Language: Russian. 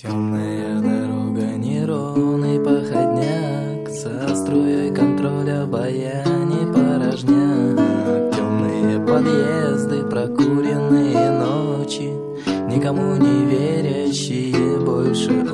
Темная дорога, неровный походняк Со струей контроля баяни порожняк. Темные подъезды, прокуренные ночи Никому не верящие больше